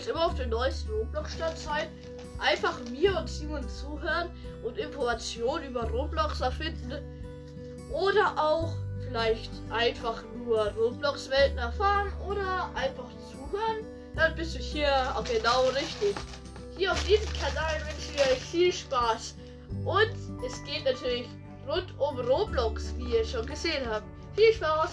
jetzt immer auf den neuesten Roblox-Stand sein, einfach mir und Simon zuhören und Informationen über Roblox erfinden. Oder auch vielleicht einfach nur Roblox-Welten erfahren oder einfach zuhören, dann bist du hier auch genau richtig. Hier auf diesem Kanal wünsche ich euch viel Spaß. Und es geht natürlich rund um Roblox, wie ihr schon gesehen habt. Viel Spaß!